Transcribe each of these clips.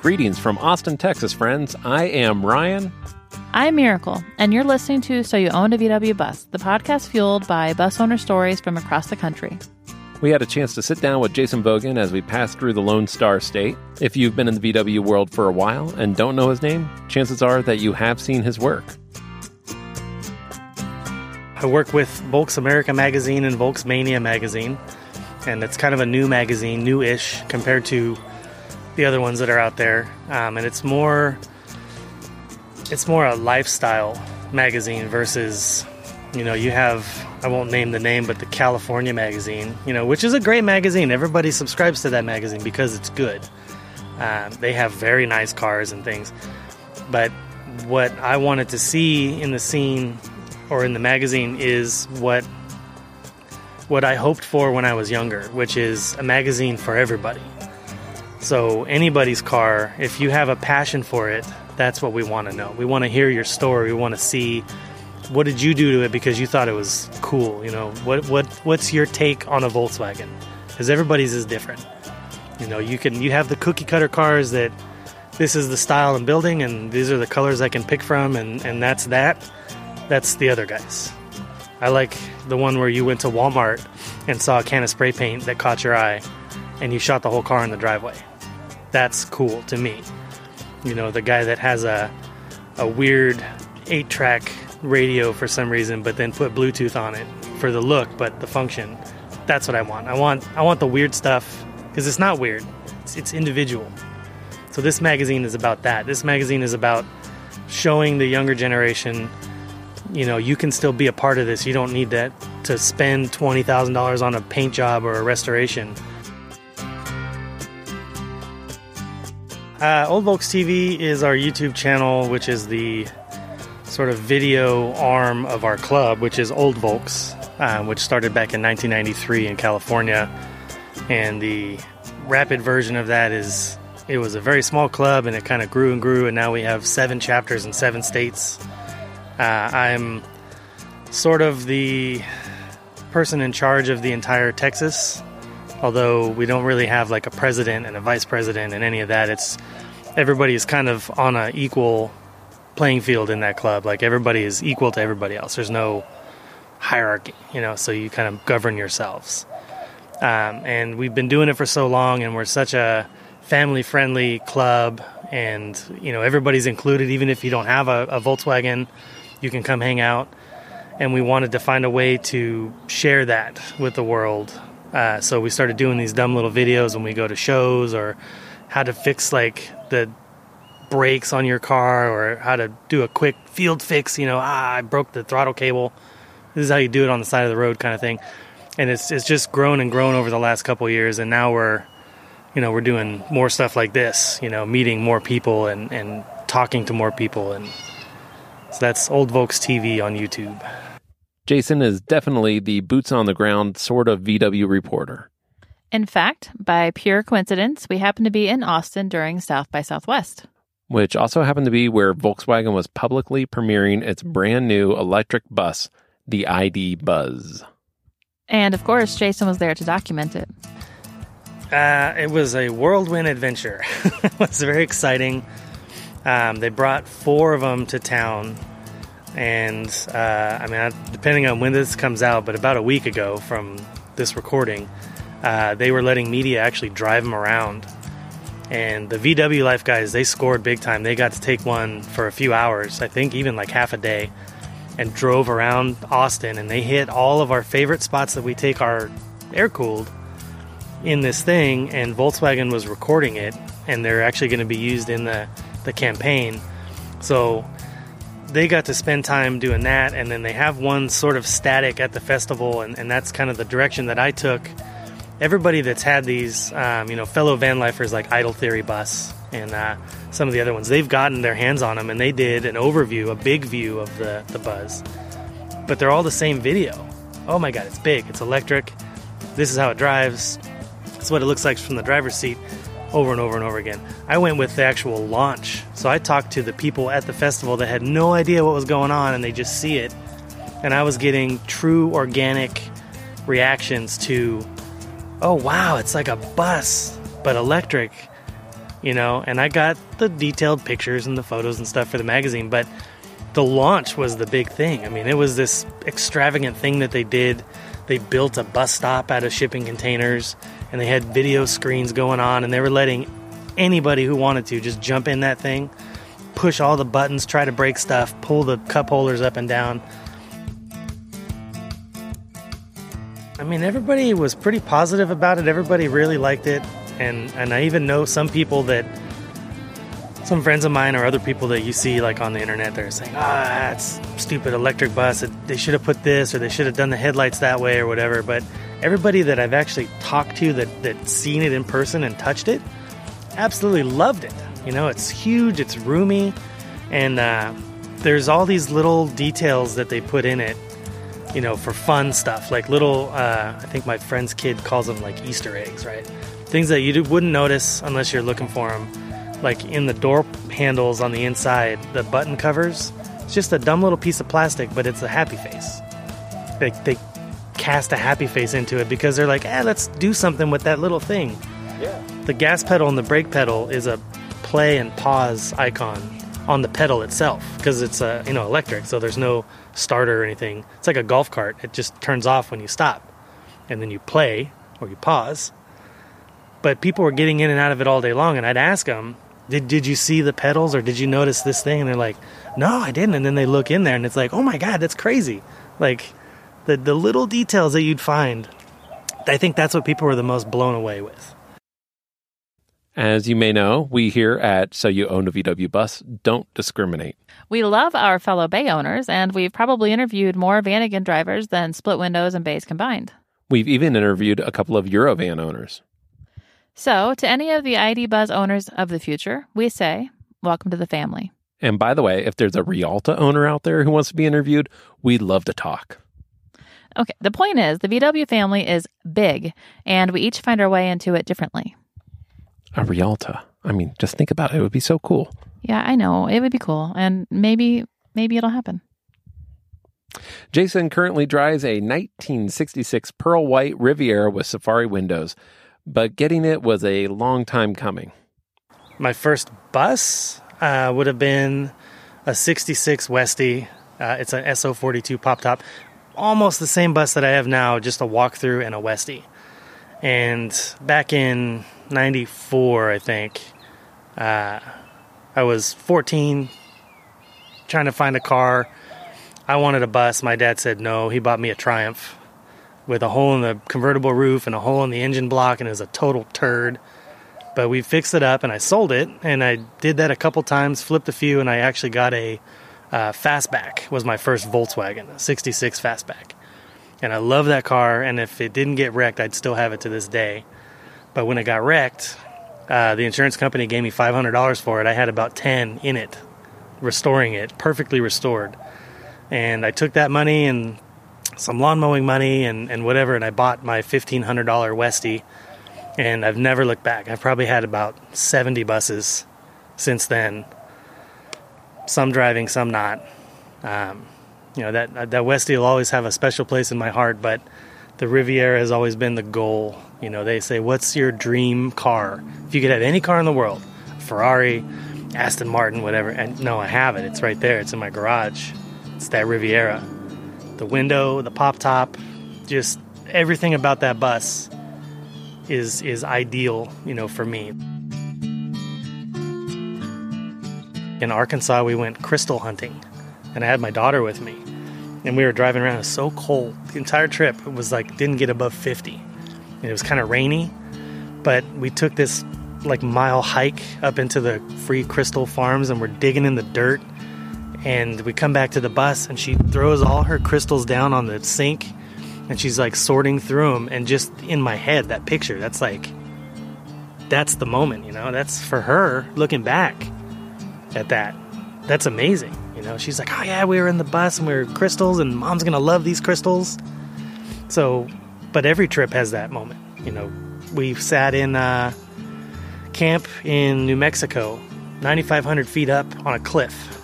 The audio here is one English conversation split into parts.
Greetings from Austin, Texas, friends. I am Ryan. I'm Miracle, and you're listening to So You Own a VW Bus, the podcast fueled by bus owner stories from across the country. We had a chance to sit down with Jason Vogan as we passed through the Lone Star State. If you've been in the VW world for a while and don't know his name, chances are that you have seen his work. I work with Volks America magazine and Volksmania magazine, and it's kind of a new magazine, new-ish compared to the other ones that are out there. Um, and it's more, it's more a lifestyle magazine versus, you know, you have I won't name the name, but the California magazine, you know, which is a great magazine. Everybody subscribes to that magazine because it's good. Um, they have very nice cars and things, but what I wanted to see in the scene or in the magazine is what what I hoped for when I was younger, which is a magazine for everybody. So anybody's car, if you have a passion for it, that's what we want to know. We want to hear your story. We want to see what did you do to it because you thought it was cool. You know, what what what's your take on a Volkswagen? Because everybody's is different. You know, you can you have the cookie cutter cars that this is the style and building, and these are the colors I can pick from, and and that's that that's the other guys. I like the one where you went to Walmart and saw a can of spray paint that caught your eye and you shot the whole car in the driveway. That's cool to me. You know, the guy that has a a weird 8-track radio for some reason but then put Bluetooth on it for the look but the function. That's what I want. I want I want the weird stuff because it's not weird. It's, it's individual. So this magazine is about that. This magazine is about showing the younger generation you know you can still be a part of this you don't need that to spend $20000 on a paint job or a restoration uh, old volks tv is our youtube channel which is the sort of video arm of our club which is old volks uh, which started back in 1993 in california. And the rapid version of that is it was a very small club and it kind of grew and grew and now we have seven chapters in seven states. Uh, I'm sort of the person in charge of the entire Texas, although we don't really have like a president and a vice president and any of that. It's everybody is kind of on an equal playing field in that club. Like everybody is equal to everybody else. There's no hierarchy, you know, so you kind of govern yourselves. Um, and we've been doing it for so long, and we're such a family friendly club, and you know, everybody's included, even if you don't have a, a Volkswagen you can come hang out. And we wanted to find a way to share that with the world. Uh, so we started doing these dumb little videos when we go to shows or how to fix like the brakes on your car or how to do a quick field fix. You know, ah, I broke the throttle cable. This is how you do it on the side of the road, kind of thing. And it's it's just grown and grown over the last couple years, and now we're, you know, we're doing more stuff like this. You know, meeting more people and and talking to more people and so that's Old Volks TV on YouTube. Jason is definitely the boots on the ground sort of VW reporter. In fact, by pure coincidence, we happened to be in Austin during South by Southwest. Which also happened to be where Volkswagen was publicly premiering its brand new electric bus, the ID Buzz. And of course, Jason was there to document it. Uh, it was a whirlwind adventure. it was very exciting. Um, they brought four of them to town, and uh, I mean, depending on when this comes out, but about a week ago from this recording, uh, they were letting media actually drive them around. And the VW Life guys, they scored big time. They got to take one for a few hours, I think even like half a day, and drove around Austin. And they hit all of our favorite spots that we take our air cooled in this thing. And Volkswagen was recording it, and they're actually going to be used in the the campaign. So they got to spend time doing that, and then they have one sort of static at the festival, and, and that's kind of the direction that I took. Everybody that's had these, um, you know, fellow van lifers like Idle Theory Bus and uh, some of the other ones, they've gotten their hands on them, and they did an overview, a big view of the, the Buzz. But they're all the same video. Oh my god, it's big, it's electric. This is how it drives. It's what it looks like from the driver's seat over and over and over again. I went with the actual launch. So I talked to the people at the festival that had no idea what was going on and they just see it. And I was getting true organic reactions to, oh wow, it's like a bus, but electric. you know, and I got the detailed pictures and the photos and stuff for the magazine, but the launch was the big thing. I mean, it was this extravagant thing that they did. They built a bus stop out of shipping containers and they had video screens going on and they were letting anybody who wanted to just jump in that thing, push all the buttons, try to break stuff, pull the cup holders up and down. I mean, everybody was pretty positive about it. Everybody really liked it. And, and I even know some people that, some friends of mine or other people that you see like on the internet, they're saying, ah, that's stupid electric bus. They should have put this or they should have done the headlights that way or whatever. But everybody that I've actually talked to that, that seen it in person and touched it absolutely loved it. You know, it's huge, it's roomy, and uh, there's all these little details that they put in it you know, for fun stuff, like little, uh, I think my friend's kid calls them like Easter eggs, right? Things that you wouldn't notice unless you're looking for them. Like in the door handles on the inside, the button covers, it's just a dumb little piece of plastic, but it's a happy face. They, they cast a happy face into it because they're like, eh, let's do something with that little thing. Yeah. The gas pedal and the brake pedal is a play and pause icon on the pedal itself because it's a you know electric, so there's no starter or anything. It's like a golf cart. It just turns off when you stop, and then you play or you pause. But people were getting in and out of it all day long, and I'd ask them, "Did did you see the pedals or did you notice this thing?" And they're like, "No, I didn't." And then they look in there, and it's like, "Oh my god, that's crazy!" Like the the little details that you'd find. I think that's what people were the most blown away with. As you may know, we here at So You Own a VW Bus don't discriminate. We love our fellow bay owners, and we've probably interviewed more Vanagon drivers than split windows and bays combined. We've even interviewed a couple of Eurovan owners. So, to any of the ID Buzz owners of the future, we say, welcome to the family. And by the way, if there's a Rialta owner out there who wants to be interviewed, we'd love to talk. Okay, the point is the VW family is big, and we each find our way into it differently. A Rialta. I mean, just think about it. It would be so cool. Yeah, I know. It would be cool. And maybe maybe it'll happen. Jason currently drives a 1966 pearl white Riviera with safari windows, but getting it was a long time coming. My first bus uh, would have been a 66 Westy. Uh, it's an SO42 pop top. Almost the same bus that I have now, just a walkthrough and a Westy. And back in 94, I think, uh, I was 14, trying to find a car. I wanted a bus. My dad said no. He bought me a Triumph with a hole in the convertible roof and a hole in the engine block, and it was a total turd. But we fixed it up, and I sold it. And I did that a couple times, flipped a few, and I actually got a uh, fastback. Was my first Volkswagen, a '66 fastback, and I love that car. And if it didn't get wrecked, I'd still have it to this day. But when it got wrecked, uh, the insurance company gave me $500 for it. I had about 10 in it, restoring it, perfectly restored. And I took that money and some lawn mowing money and, and whatever, and I bought my $1,500 Westy. And I've never looked back. I've probably had about 70 buses since then. Some driving, some not. Um, you know that that Westy will always have a special place in my heart, but the Riviera has always been the goal. You know, they say, "What's your dream car?" If you could have any car in the world, Ferrari, Aston Martin, whatever. And no, I have it. It's right there. It's in my garage. It's that Riviera. The window, the pop top, just everything about that bus is is ideal, you know, for me. In Arkansas, we went crystal hunting, and I had my daughter with me and we were driving around. It was so cold. The entire trip it was like didn't get above 50. And it was kind of rainy, but we took this like mile hike up into the free crystal farms and we're digging in the dirt. And we come back to the bus and she throws all her crystals down on the sink and she's like sorting through them. And just in my head, that picture, that's like, that's the moment, you know? That's for her looking back at that. That's amazing. You know, she's like, oh yeah, we were in the bus and we were crystals, and mom's gonna love these crystals. So, but every trip has that moment. You know, we sat in uh, camp in New Mexico, 9,500 feet up on a cliff,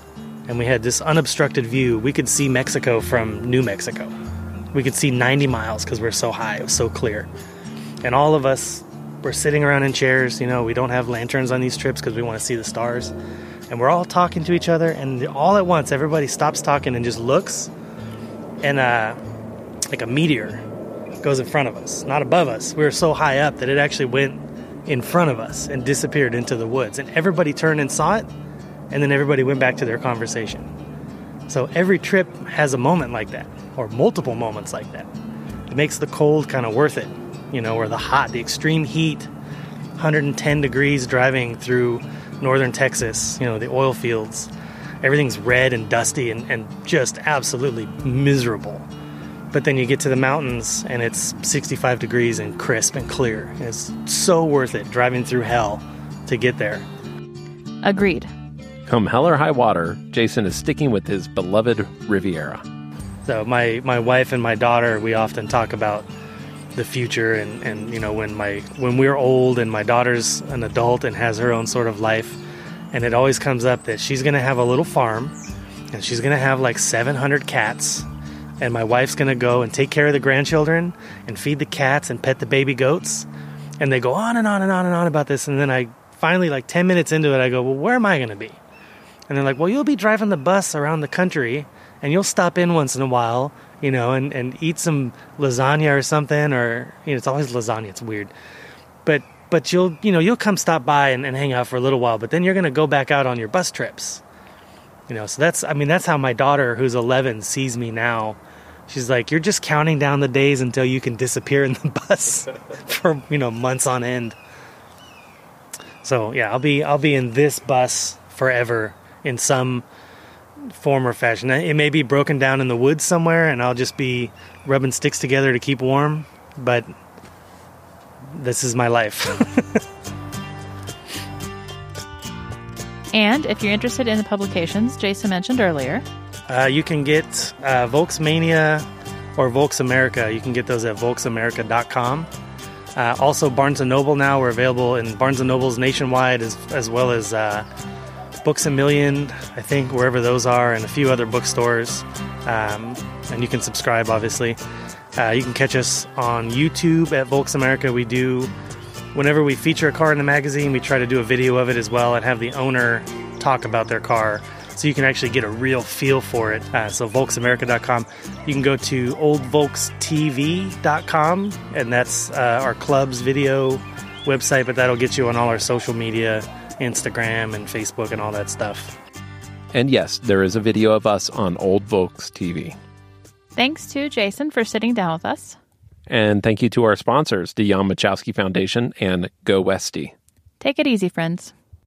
and we had this unobstructed view. We could see Mexico from New Mexico. We could see 90 miles because we we're so high. It was so clear, and all of us We're sitting around in chairs. You know, we don't have lanterns on these trips because we want to see the stars. And we're all talking to each other, and all at once, everybody stops talking and just looks, and uh, like a meteor goes in front of us, not above us. We were so high up that it actually went in front of us and disappeared into the woods. And everybody turned and saw it, and then everybody went back to their conversation. So every trip has a moment like that, or multiple moments like that. It makes the cold kind of worth it, you know, or the hot, the extreme heat, 110 degrees driving through northern Texas, you know, the oil fields. Everything's red and dusty and, and just absolutely miserable. But then you get to the mountains and it's 65 degrees and crisp and clear. It's so worth it driving through hell to get there. Agreed. Come hell or high water, Jason is sticking with his beloved Riviera. So my, my wife and my daughter, we often talk about the future and, and you know when my when we're old and my daughter's an adult and has her own sort of life and it always comes up that she's gonna have a little farm and she's gonna have like 700 cats and my wife's gonna go and take care of the grandchildren and feed the cats and pet the baby goats and they go on and on and on and on about this and then i finally like 10 minutes into it i go well where am i gonna be? And they're like well you'll be driving the bus around the country and you'll stop in once in a while you know and, and eat some lasagna or something or you know it's always lasagna it's weird. But but you'll you know you'll come stop by and, and hang out for a little while but then you're gonna go back out on your bus trips. You know so that's i mean that's how my daughter who's 11 sees me now. She's like you're just counting down the days until you can disappear in the bus for you know months on end. So yeah i'll be i'll be in this bus forever in some form or fashion it may be broken down in the woods somewhere and i'll just be rubbing sticks together to keep warm but this is my life And if you're interested in the publications Jason mentioned earlier, Uh, you can get uh, Volksmania or Volks America. You can get those at volksamerica.com. Uh, also, Barnes & Noble now. We're available in Barnes & Noble's nationwide as, as well as uh, Books A Million, I think, wherever those are, and a few other bookstores. Um, and you can subscribe, obviously. Uh, you can catch us on YouTube at Volks America. We do, whenever we feature a car in the magazine, we try to do a video of it as well and have the owner talk about their car so you can actually get a real feel for it. Uh, so, volksamerica.com. You can go to oldvolkstv.com, and that's uh, our club's video website, but that'll get you on all our social media Instagram and Facebook and all that stuff. And yes, there is a video of us on Old Volks TV. thanks to Jason for sitting down with us. And thank you to our sponsors, the Jan Machowski Foundation and Go Westy. Take it easy, friends.